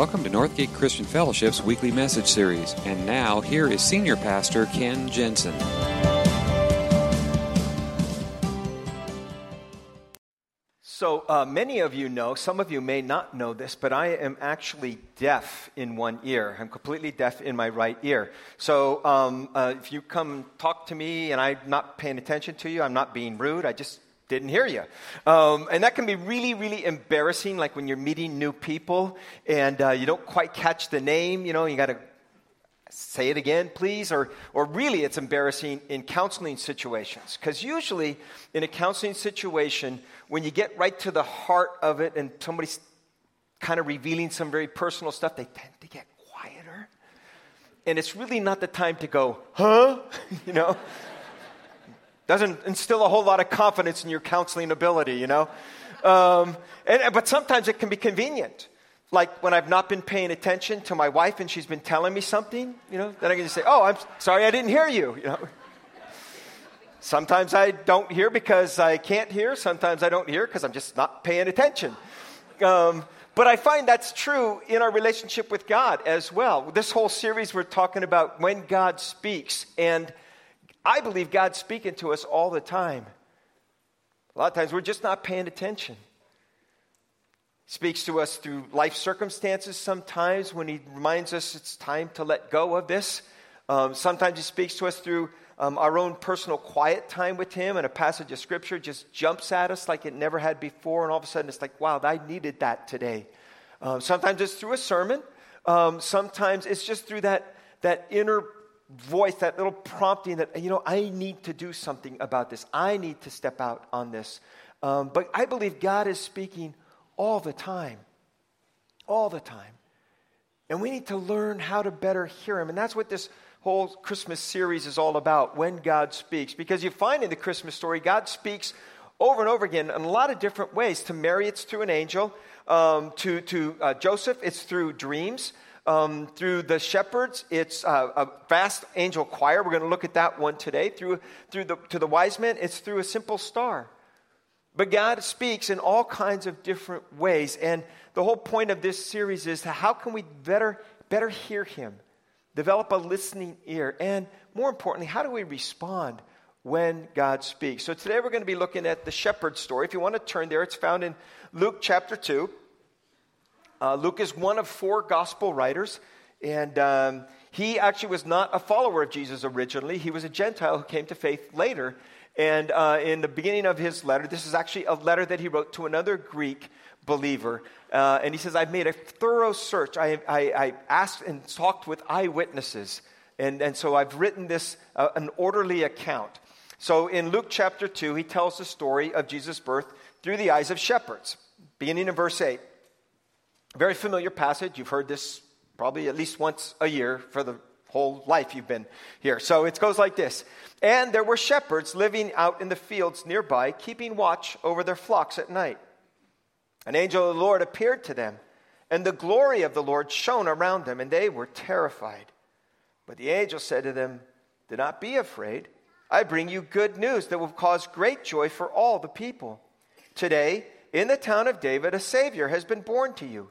Welcome to Northgate Christian Fellowship's weekly message series. And now, here is Senior Pastor Ken Jensen. So, uh, many of you know, some of you may not know this, but I am actually deaf in one ear. I'm completely deaf in my right ear. So, um, uh, if you come talk to me and I'm not paying attention to you, I'm not being rude, I just didn't hear you. Um, and that can be really, really embarrassing, like when you're meeting new people and uh, you don't quite catch the name, you know, you got to say it again, please. Or, or really, it's embarrassing in counseling situations. Because usually, in a counseling situation, when you get right to the heart of it and somebody's kind of revealing some very personal stuff, they tend to get quieter. And it's really not the time to go, huh? you know? Doesn't instill a whole lot of confidence in your counseling ability, you know? Um, and, but sometimes it can be convenient. Like when I've not been paying attention to my wife and she's been telling me something, you know, then I can just say, oh, I'm sorry I didn't hear you, you know? Sometimes I don't hear because I can't hear. Sometimes I don't hear because I'm just not paying attention. Um, but I find that's true in our relationship with God as well. This whole series, we're talking about when God speaks. And I believe God's speaking to us all the time. A lot of times we're just not paying attention. He speaks to us through life circumstances sometimes when He reminds us it's time to let go of this. Um, sometimes He speaks to us through um, our own personal quiet time with Him, and a passage of Scripture just jumps at us like it never had before, and all of a sudden it's like, wow, I needed that today. Um, sometimes it's through a sermon. Um, sometimes it's just through that, that inner voice, that little prompting that, you know, I need to do something about this. I need to step out on this. Um, but I believe God is speaking all the time. All the time. And we need to learn how to better hear Him. And that's what this whole Christmas series is all about when God speaks. Because you find in the Christmas story, God speaks over and over again in a lot of different ways. To Mary, it's through an angel. Um, to to uh, Joseph, it's through dreams um, through the shepherds. It's uh, a vast angel choir. We're going to look at that one today. Through, through the, to the wise men, it's through a simple star. But God speaks in all kinds of different ways. And the whole point of this series is how can we better, better hear Him, develop a listening ear, and more importantly, how do we respond when God speaks? So today we're going to be looking at the shepherd story. If you want to turn there, it's found in Luke chapter 2. Uh, Luke is one of four gospel writers, and um, he actually was not a follower of Jesus originally. He was a Gentile who came to faith later. And uh, in the beginning of his letter, this is actually a letter that he wrote to another Greek believer. Uh, and he says, I've made a thorough search. I, I, I asked and talked with eyewitnesses. And, and so I've written this, uh, an orderly account. So in Luke chapter 2, he tells the story of Jesus' birth through the eyes of shepherds, beginning in verse 8. Very familiar passage. You've heard this probably at least once a year for the whole life you've been here. So it goes like this And there were shepherds living out in the fields nearby, keeping watch over their flocks at night. An angel of the Lord appeared to them, and the glory of the Lord shone around them, and they were terrified. But the angel said to them, Do not be afraid. I bring you good news that will cause great joy for all the people. Today, in the town of David, a Savior has been born to you.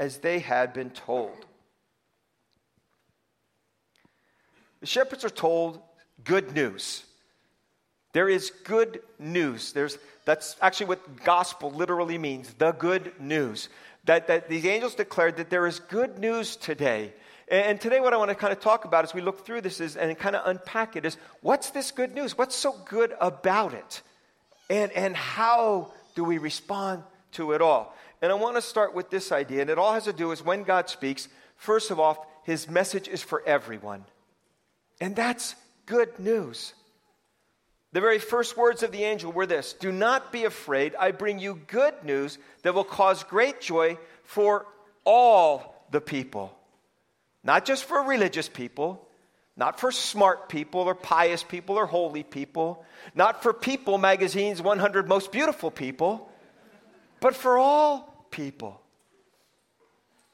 as they had been told. The shepherds are told good news. There is good news. There's, that's actually what gospel literally means the good news. That, that these angels declared that there is good news today. And today, what I want to kind of talk about as we look through this is, and kind of unpack it is what's this good news? What's so good about it? And, and how do we respond to it all? And I want to start with this idea, and it all has to do with when God speaks, first of all, his message is for everyone. And that's good news. The very first words of the angel were this Do not be afraid. I bring you good news that will cause great joy for all the people. Not just for religious people, not for smart people or pious people or holy people, not for People magazine's 100 most beautiful people, but for all people.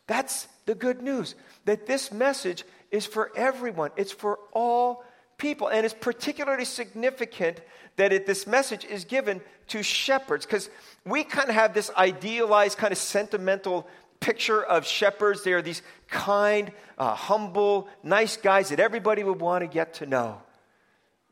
That's the good news that this message is for everyone, it's for all people. And it's particularly significant that it, this message is given to shepherds because we kind of have this idealized, kind of sentimental picture of shepherds. They are these kind, uh, humble, nice guys that everybody would want to get to know.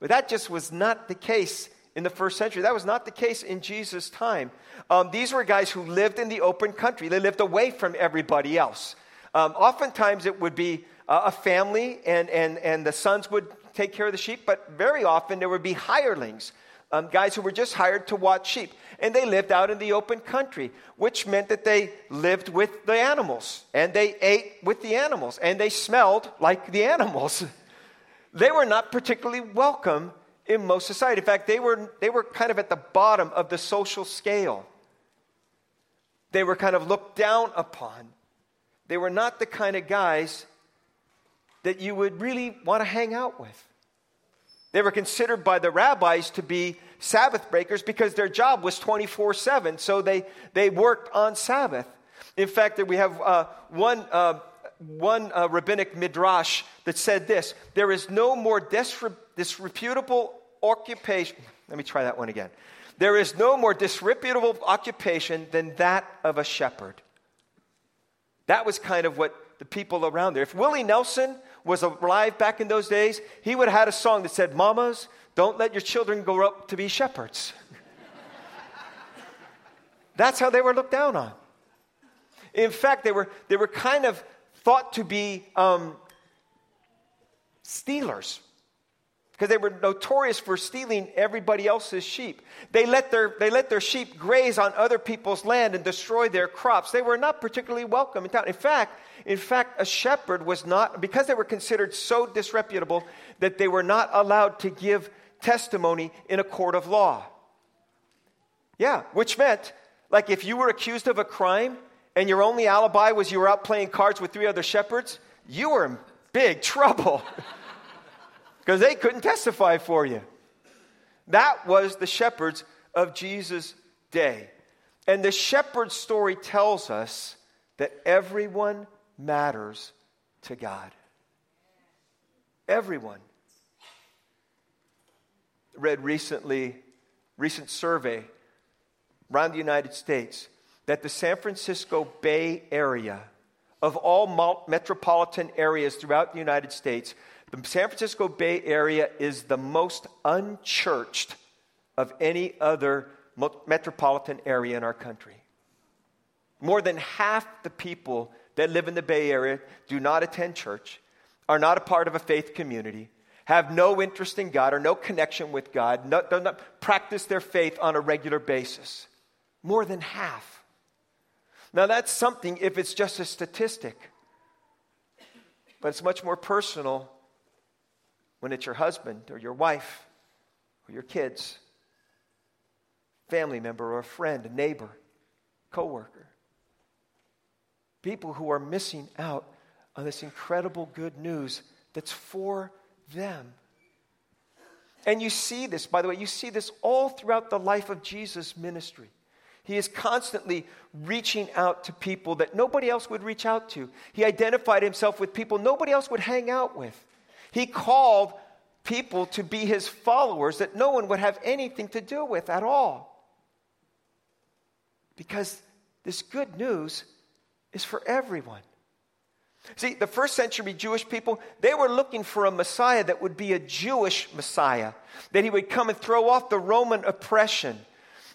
But that just was not the case in the first century. That was not the case in Jesus' time. Um, these were guys who lived in the open country, they lived away from everybody else. Um, oftentimes it would be uh, a family, and, and, and the sons would take care of the sheep, but very often there would be hirelings, um, guys who were just hired to watch sheep. And they lived out in the open country, which meant that they lived with the animals, and they ate with the animals, and they smelled like the animals. they were not particularly welcome in most society. In fact, they were, they were kind of at the bottom of the social scale. They were kind of looked down upon. They were not the kind of guys that you would really want to hang out with. They were considered by the rabbis to be Sabbath breakers because their job was 24 7, so they, they worked on Sabbath. In fact, we have uh, one, uh, one uh, rabbinic midrash that said this there is no more disreputable occupation. Let me try that one again. There is no more disreputable occupation than that of a shepherd. That was kind of what the people around there. If Willie Nelson was alive back in those days, he would have had a song that said, Mamas, don't let your children grow up to be shepherds. That's how they were looked down on. In fact, they were, they were kind of thought to be um, stealers because they were notorious for stealing everybody else's sheep. They let, their, they let their sheep graze on other people's land and destroy their crops. They were not particularly welcome in town. In fact, in fact, a shepherd was not, because they were considered so disreputable, that they were not allowed to give testimony in a court of law. Yeah, which meant, like, if you were accused of a crime and your only alibi was you were out playing cards with three other shepherds, you were in big trouble. because they couldn't testify for you. That was the shepherds of Jesus' day. And the shepherd story tells us that everyone matters to God. Everyone. Read recently, recent survey around the United States that the San Francisco Bay Area, of all metropolitan areas throughout the United States, the San Francisco Bay Area is the most unchurched of any other metropolitan area in our country. More than half the people that live in the Bay Area do not attend church, are not a part of a faith community, have no interest in God or no connection with God, no, do not practice their faith on a regular basis. More than half. Now, that's something if it's just a statistic, but it's much more personal when it's your husband or your wife or your kids, family member or a friend, a neighbor, coworker. People who are missing out on this incredible good news that's for them. And you see this, by the way, you see this all throughout the life of Jesus' ministry. He is constantly reaching out to people that nobody else would reach out to. He identified himself with people nobody else would hang out with. He called people to be his followers that no one would have anything to do with at all. Because this good news is for everyone. See, the first century Jewish people, they were looking for a Messiah that would be a Jewish Messiah, that he would come and throw off the Roman oppression.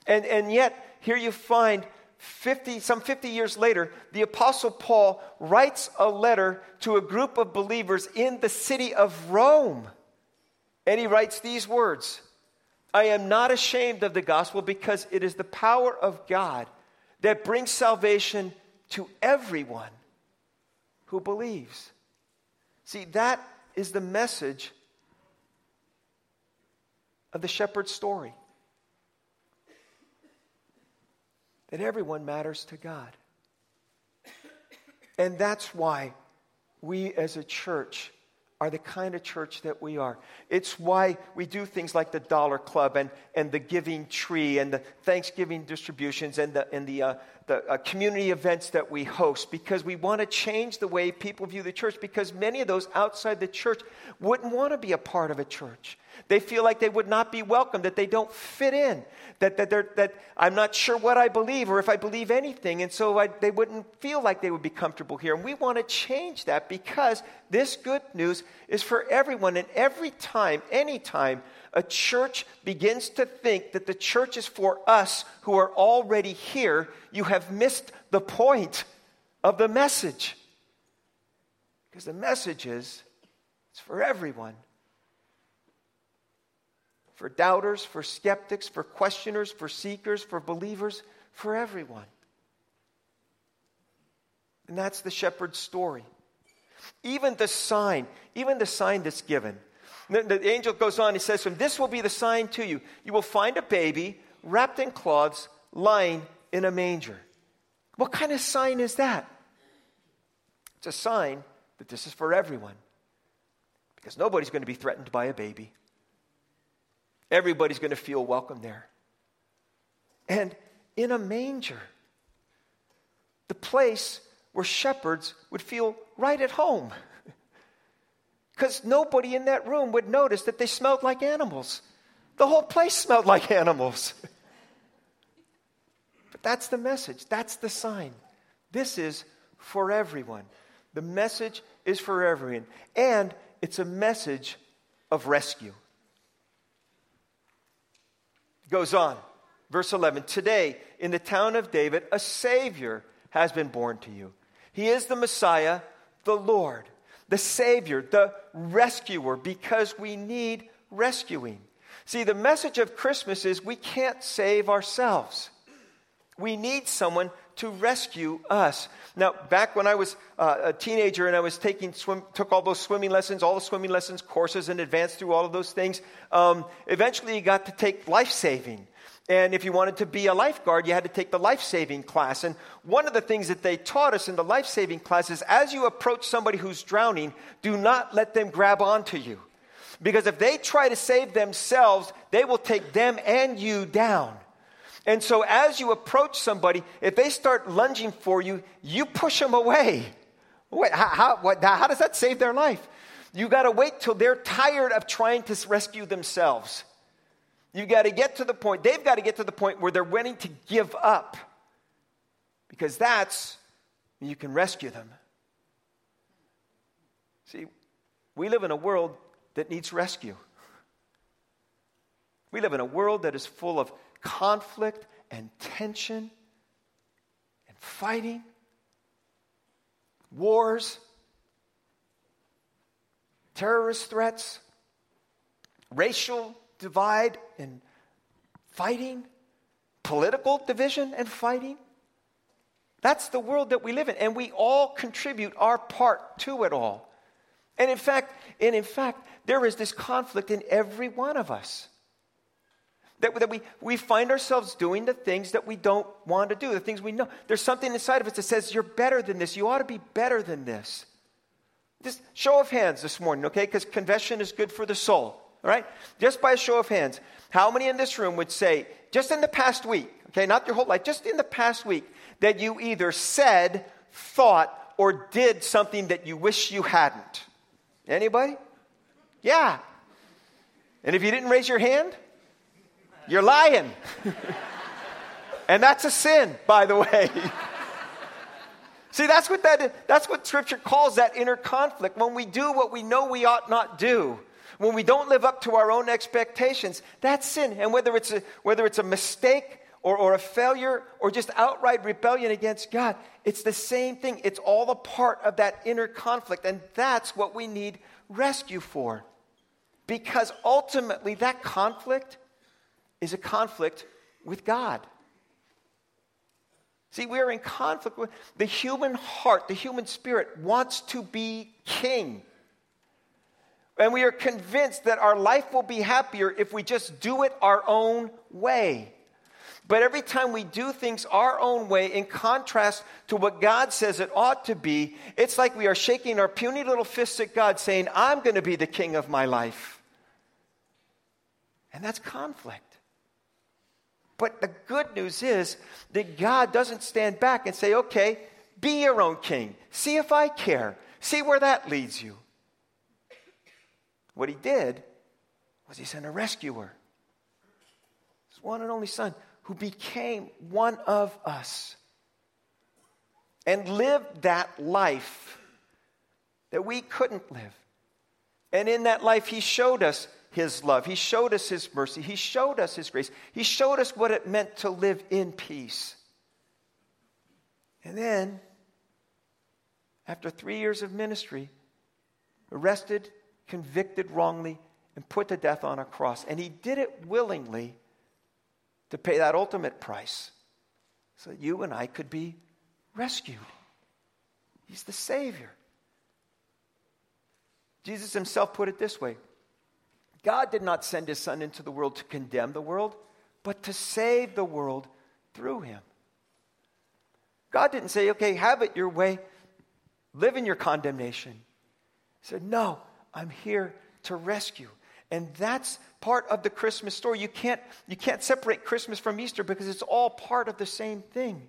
And, and yet, here you find 50, some 50 years later, the Apostle Paul writes a letter to a group of believers in the city of Rome. And he writes these words I am not ashamed of the gospel because it is the power of God that brings salvation to everyone who believes. See, that is the message of the shepherd's story. That everyone matters to God. And that's why we as a church are the kind of church that we are. It's why we do things like the Dollar Club and, and the Giving Tree and the Thanksgiving distributions and the, and the, uh, the uh, community events that we host because we want to change the way people view the church because many of those outside the church wouldn't want to be a part of a church. They feel like they would not be welcome, that they don't fit in, that, that, they're, that I'm not sure what I believe or if I believe anything, and so I, they wouldn't feel like they would be comfortable here. And we want to change that because this good news is for everyone. And every time, anytime, a church begins to think that the church is for us who are already here, you have missed the point of the message. Because the message is it's for everyone for doubters, for skeptics, for questioners, for seekers, for believers, for everyone. And that's the shepherd's story. Even the sign, even the sign that's given. The, the angel goes on, he says, From this will be the sign to you. You will find a baby wrapped in cloths, lying in a manger. What kind of sign is that? It's a sign that this is for everyone. Because nobody's going to be threatened by a baby. Everybody's going to feel welcome there. And in a manger, the place where shepherds would feel right at home. Because nobody in that room would notice that they smelled like animals. The whole place smelled like animals. but that's the message, that's the sign. This is for everyone. The message is for everyone. And it's a message of rescue. Goes on, verse 11 Today, in the town of David, a Savior has been born to you. He is the Messiah, the Lord, the Savior, the rescuer, because we need rescuing. See, the message of Christmas is we can't save ourselves. We need someone to rescue us. Now, back when I was uh, a teenager and I was taking swim, took all those swimming lessons, all the swimming lessons courses, and advanced through all of those things. Um, eventually, you got to take life saving. And if you wanted to be a lifeguard, you had to take the life saving class. And one of the things that they taught us in the life saving class is as you approach somebody who's drowning, do not let them grab onto you. Because if they try to save themselves, they will take them and you down. And so, as you approach somebody, if they start lunging for you, you push them away. Wait, how, how, what, how does that save their life? You got to wait till they're tired of trying to rescue themselves. You got to get to the point, they've got to get to the point where they're willing to give up. Because that's you can rescue them. See, we live in a world that needs rescue. We live in a world that is full of conflict and tension and fighting, wars, terrorist threats, racial divide and fighting, political division and fighting. That's the world that we live in, and we all contribute our part to it all. And in fact, and in fact, there is this conflict in every one of us. That, that we, we find ourselves doing the things that we don't want to do, the things we know. There's something inside of us that says, You're better than this. You ought to be better than this. Just show of hands this morning, okay? Because confession is good for the soul, all right? Just by a show of hands, how many in this room would say, just in the past week, okay, not your whole life, just in the past week, that you either said, thought, or did something that you wish you hadn't? Anybody? Yeah. And if you didn't raise your hand, you're lying. and that's a sin, by the way. See, that's what that that's what scripture calls that inner conflict. When we do what we know we ought not do, when we don't live up to our own expectations, that's sin. And whether it's a, whether it's a mistake or, or a failure or just outright rebellion against God. It's the same thing. It's all a part of that inner conflict. And that's what we need rescue for. Because ultimately, that conflict is a conflict with God. See, we are in conflict with the human heart, the human spirit wants to be king. And we are convinced that our life will be happier if we just do it our own way. But every time we do things our own way, in contrast to what God says it ought to be, it's like we are shaking our puny little fists at God, saying, I'm going to be the king of my life. And that's conflict. But the good news is that God doesn't stand back and say, okay, be your own king. See if I care. See where that leads you. What he did was he sent a rescuer, his one and only son, who became one of us and lived that life that we couldn't live. And in that life, he showed us his love. He showed us his mercy. He showed us his grace. He showed us what it meant to live in peace. And then, after three years of ministry, arrested, convicted wrongly, and put to death on a cross. And he did it willingly to pay that ultimate price so that you and I could be rescued. He's the Savior. Jesus himself put it this way God did not send his Son into the world to condemn the world, but to save the world through him. God didn't say, okay, have it your way, live in your condemnation. He said, no, I'm here to rescue. And that's part of the Christmas story. You can't, you can't separate Christmas from Easter because it's all part of the same thing.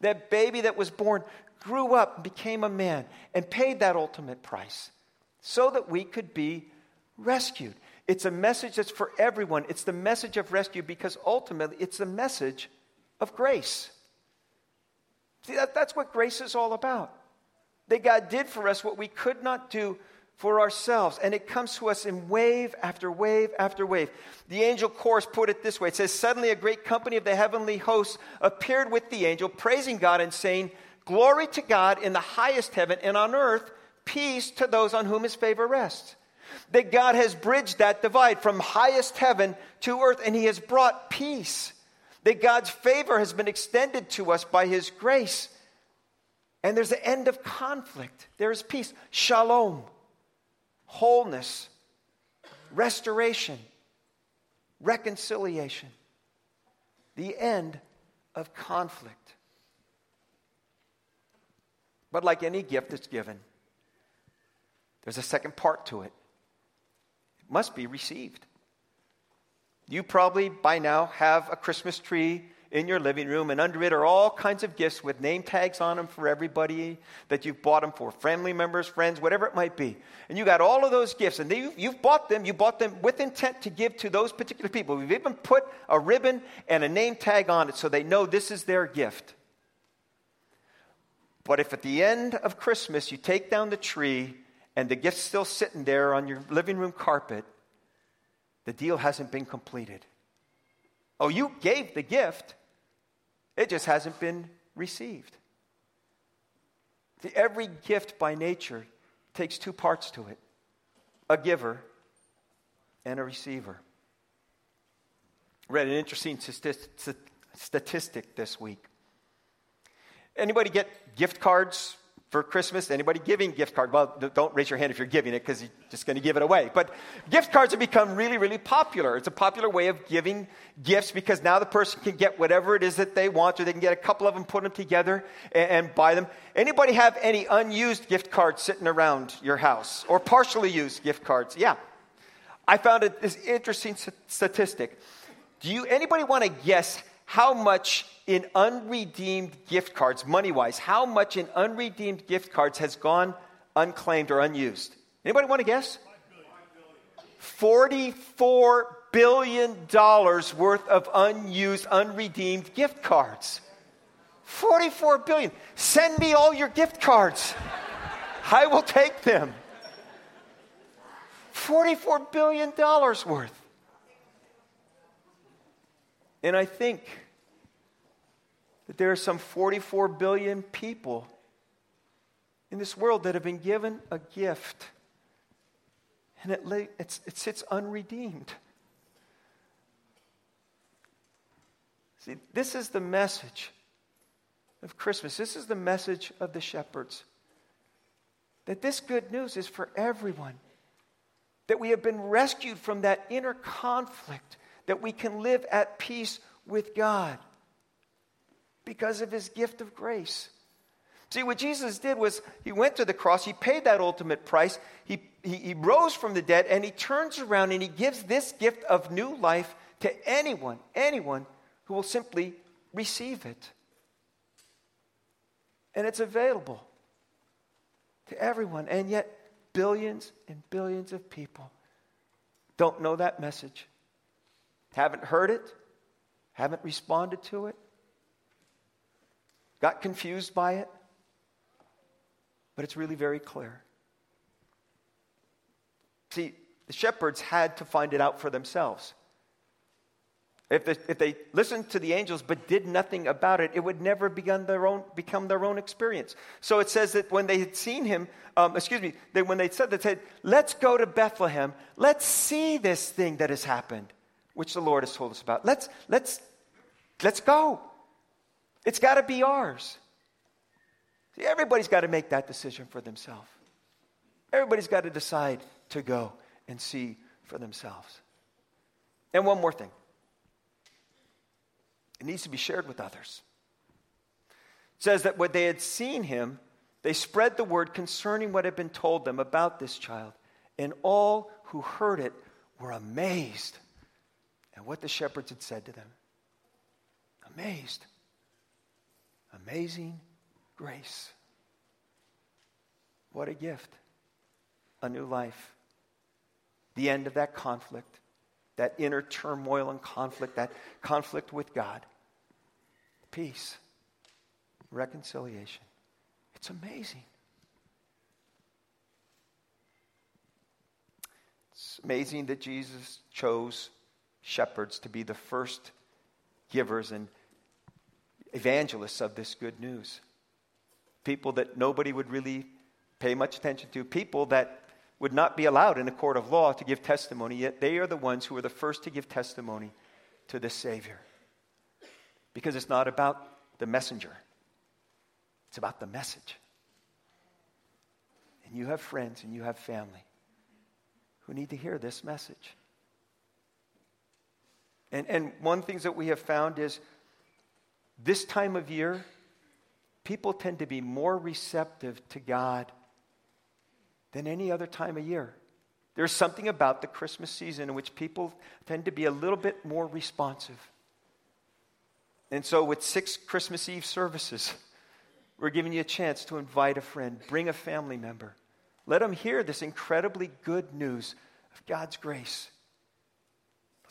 That baby that was born grew up, and became a man, and paid that ultimate price so that we could be rescued. It's a message that's for everyone. It's the message of rescue because ultimately it's the message of grace. See, that, that's what grace is all about. That God did for us what we could not do for ourselves. And it comes to us in wave after wave after wave. The angel chorus put it this way it says, Suddenly a great company of the heavenly hosts appeared with the angel, praising God and saying, Glory to God in the highest heaven, and on earth, peace to those on whom his favor rests. That God has bridged that divide from highest heaven to earth, and he has brought peace. That God's favor has been extended to us by his grace. And there's an end of conflict. There is peace. Shalom wholeness, restoration, reconciliation, the end of conflict. But like any gift that's given, there's a second part to it. It must be received. You probably by now have a Christmas tree in your living room, and under it are all kinds of gifts with name tags on them for everybody that you've bought them for family members, friends, whatever it might be. And you got all of those gifts, and they, you've bought them. You bought them with intent to give to those particular people. We've even put a ribbon and a name tag on it so they know this is their gift. But if at the end of Christmas you take down the tree and the gift's still sitting there on your living room carpet, the deal hasn't been completed. Oh, you gave the gift, it just hasn't been received. See, every gift by nature takes two parts to it a giver and a receiver. Read an interesting statistic this week. Anybody get gift cards for Christmas? Anybody giving gift card? Well, don't raise your hand if you're giving it because you're just going to give it away. But gift cards have become really, really popular. It's a popular way of giving gifts because now the person can get whatever it is that they want, or they can get a couple of them, put them together, and, and buy them. Anybody have any unused gift cards sitting around your house or partially used gift cards? Yeah. I found it, this interesting statistic. Do you anybody want to guess how much in unredeemed gift cards, money wise, how much in unredeemed gift cards has gone unclaimed or unused? Anybody want to guess? $44 billion worth of unused, unredeemed gift cards. 44 billion. Send me all your gift cards. I will take them. $44 billion worth. And I think that there are some 44 billion people in this world that have been given a gift and it, it sits unredeemed. See, this is the message of Christmas. This is the message of the shepherds. That this good news is for everyone. That we have been rescued from that inner conflict, that we can live at peace with God because of his gift of grace. See, what Jesus did was he went to the cross, he paid that ultimate price, he, he, he, rose from the dead, and he turns around and he gives this gift of new life to anyone, anyone who will simply receive it. And it's available to everyone. And yet, billions and billions of people don't know that message, haven't heard it, haven't responded to it, got confused by it. But it's really very clear. See, the shepherds had to find it out for themselves. If they, if they listened to the angels but did nothing about it, it would never begun their own, become their own experience. So it says that when they had seen him, um, excuse me, they, when they said that, said, let's go to Bethlehem, let's see this thing that has happened, which the Lord has told us about. Let's, let's, let's go. It's got to be ours. See, everybody's got to make that decision for themselves. Everybody's got to decide to go and see for themselves. And one more thing it needs to be shared with others. It says that when they had seen him, they spread the word concerning what had been told them about this child, and all who heard it were amazed at what the shepherds had said to them. Amazed. Amazing grace. What a gift. A new life. The end of that conflict, that inner turmoil and conflict, that conflict with God. Peace, reconciliation. It's amazing. It's amazing that Jesus chose shepherds to be the first givers and evangelists of this good news people that nobody would really pay much attention to, people that would not be allowed in a court of law to give testimony, yet they are the ones who are the first to give testimony to the Savior. Because it's not about the messenger, it's about the message. And you have friends and you have family who need to hear this message. And, and one of the things that we have found is this time of year, people tend to be more receptive to God than any other time of year. There's something about the Christmas season in which people tend to be a little bit more responsive. And so, with six Christmas Eve services, we're giving you a chance to invite a friend, bring a family member. Let them hear this incredibly good news of God's grace.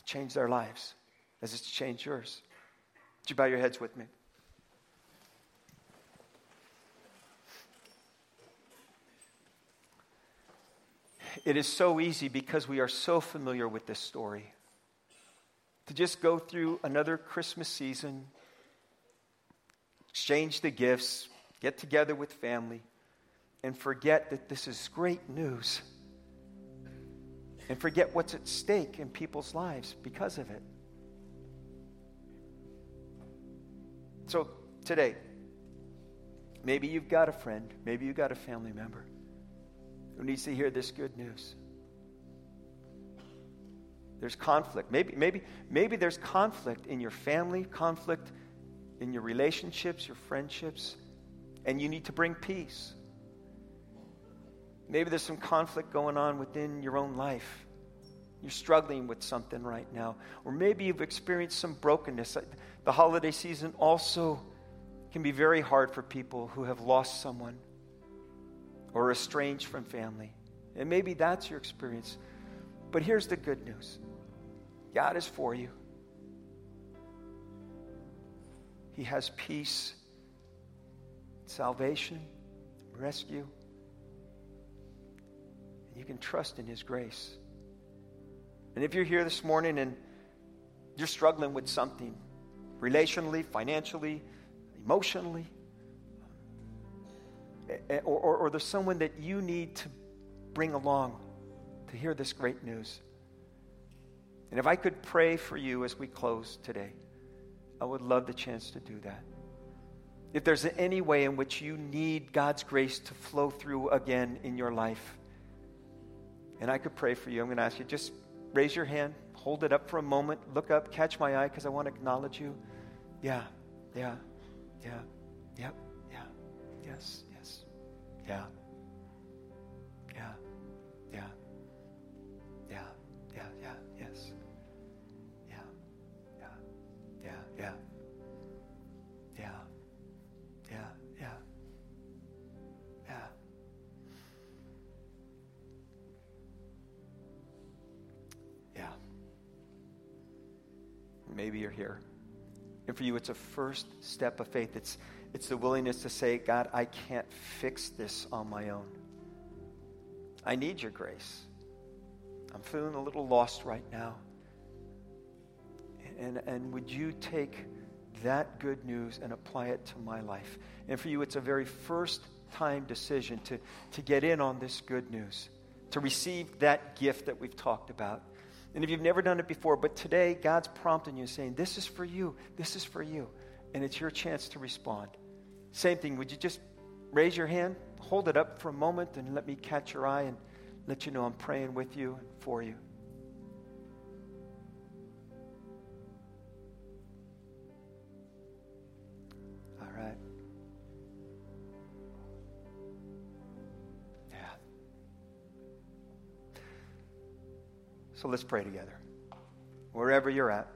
Change their lives as it's changed yours. Would you bow your heads with me? it is so easy because we are so familiar with this story to just go through another Christmas season, exchange the gifts, get together with family, and forget that this is great news. And forget what's at stake in people's lives because of it. So, today, maybe you've got a friend, maybe you've got a family member who needs to hear this good news. There's conflict. Maybe, maybe, maybe there's conflict in your family, conflict in your relationships, your friendships, and you need to bring peace. Maybe there's some conflict going on within your own life. You're struggling with something right now. Or maybe you've experienced some brokenness. Uh, the holiday season also can be very hard for people who have lost someone or estranged from family. And maybe that's your experience. But here's the good news God is for you, He has peace, salvation, rescue. You can trust in His grace. And if you're here this morning and you're struggling with something relationally, financially, emotionally, eh, eh, or, or, or there's someone that you need to bring along to hear this great news. And if I could pray for you as we close today, I would love the chance to do that. If there's any way in which you need God's grace to flow through again in your life, and I could pray for you, I'm going to ask you just raise your hand, hold it up for a moment, look up, catch my eye because I want to acknowledge you. Yeah, yeah, yeah, yep, yeah, yes, yes, yeah, yeah, Maybe you're here. And for you, it's a first step of faith. It's, it's the willingness to say, God, I can't fix this on my own. I need your grace. I'm feeling a little lost right now. And, and would you take that good news and apply it to my life? And for you, it's a very first time decision to, to get in on this good news, to receive that gift that we've talked about. And if you've never done it before, but today God's prompting you, saying, This is for you, this is for you. And it's your chance to respond. Same thing, would you just raise your hand, hold it up for a moment, and let me catch your eye and let you know I'm praying with you and for you. So let's pray together. Wherever you're at,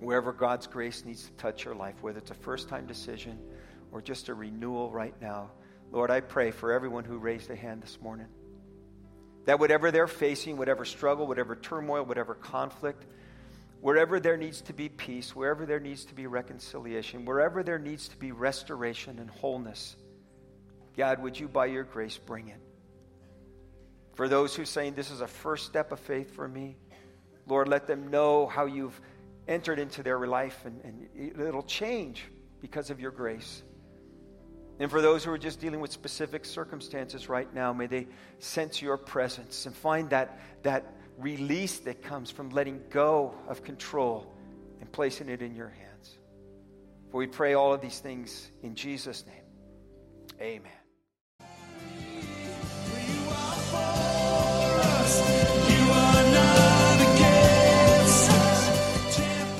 wherever God's grace needs to touch your life, whether it's a first time decision or just a renewal right now, Lord, I pray for everyone who raised a hand this morning that whatever they're facing, whatever struggle, whatever turmoil, whatever conflict, wherever there needs to be peace, wherever there needs to be reconciliation, wherever there needs to be restoration and wholeness, God, would you, by your grace, bring it? For those who are saying this is a first step of faith for me, Lord, let them know how you've entered into their life and, and it'll change because of your grace. And for those who are just dealing with specific circumstances right now, may they sense your presence and find that, that release that comes from letting go of control and placing it in your hands. For we pray all of these things in Jesus' name. Amen.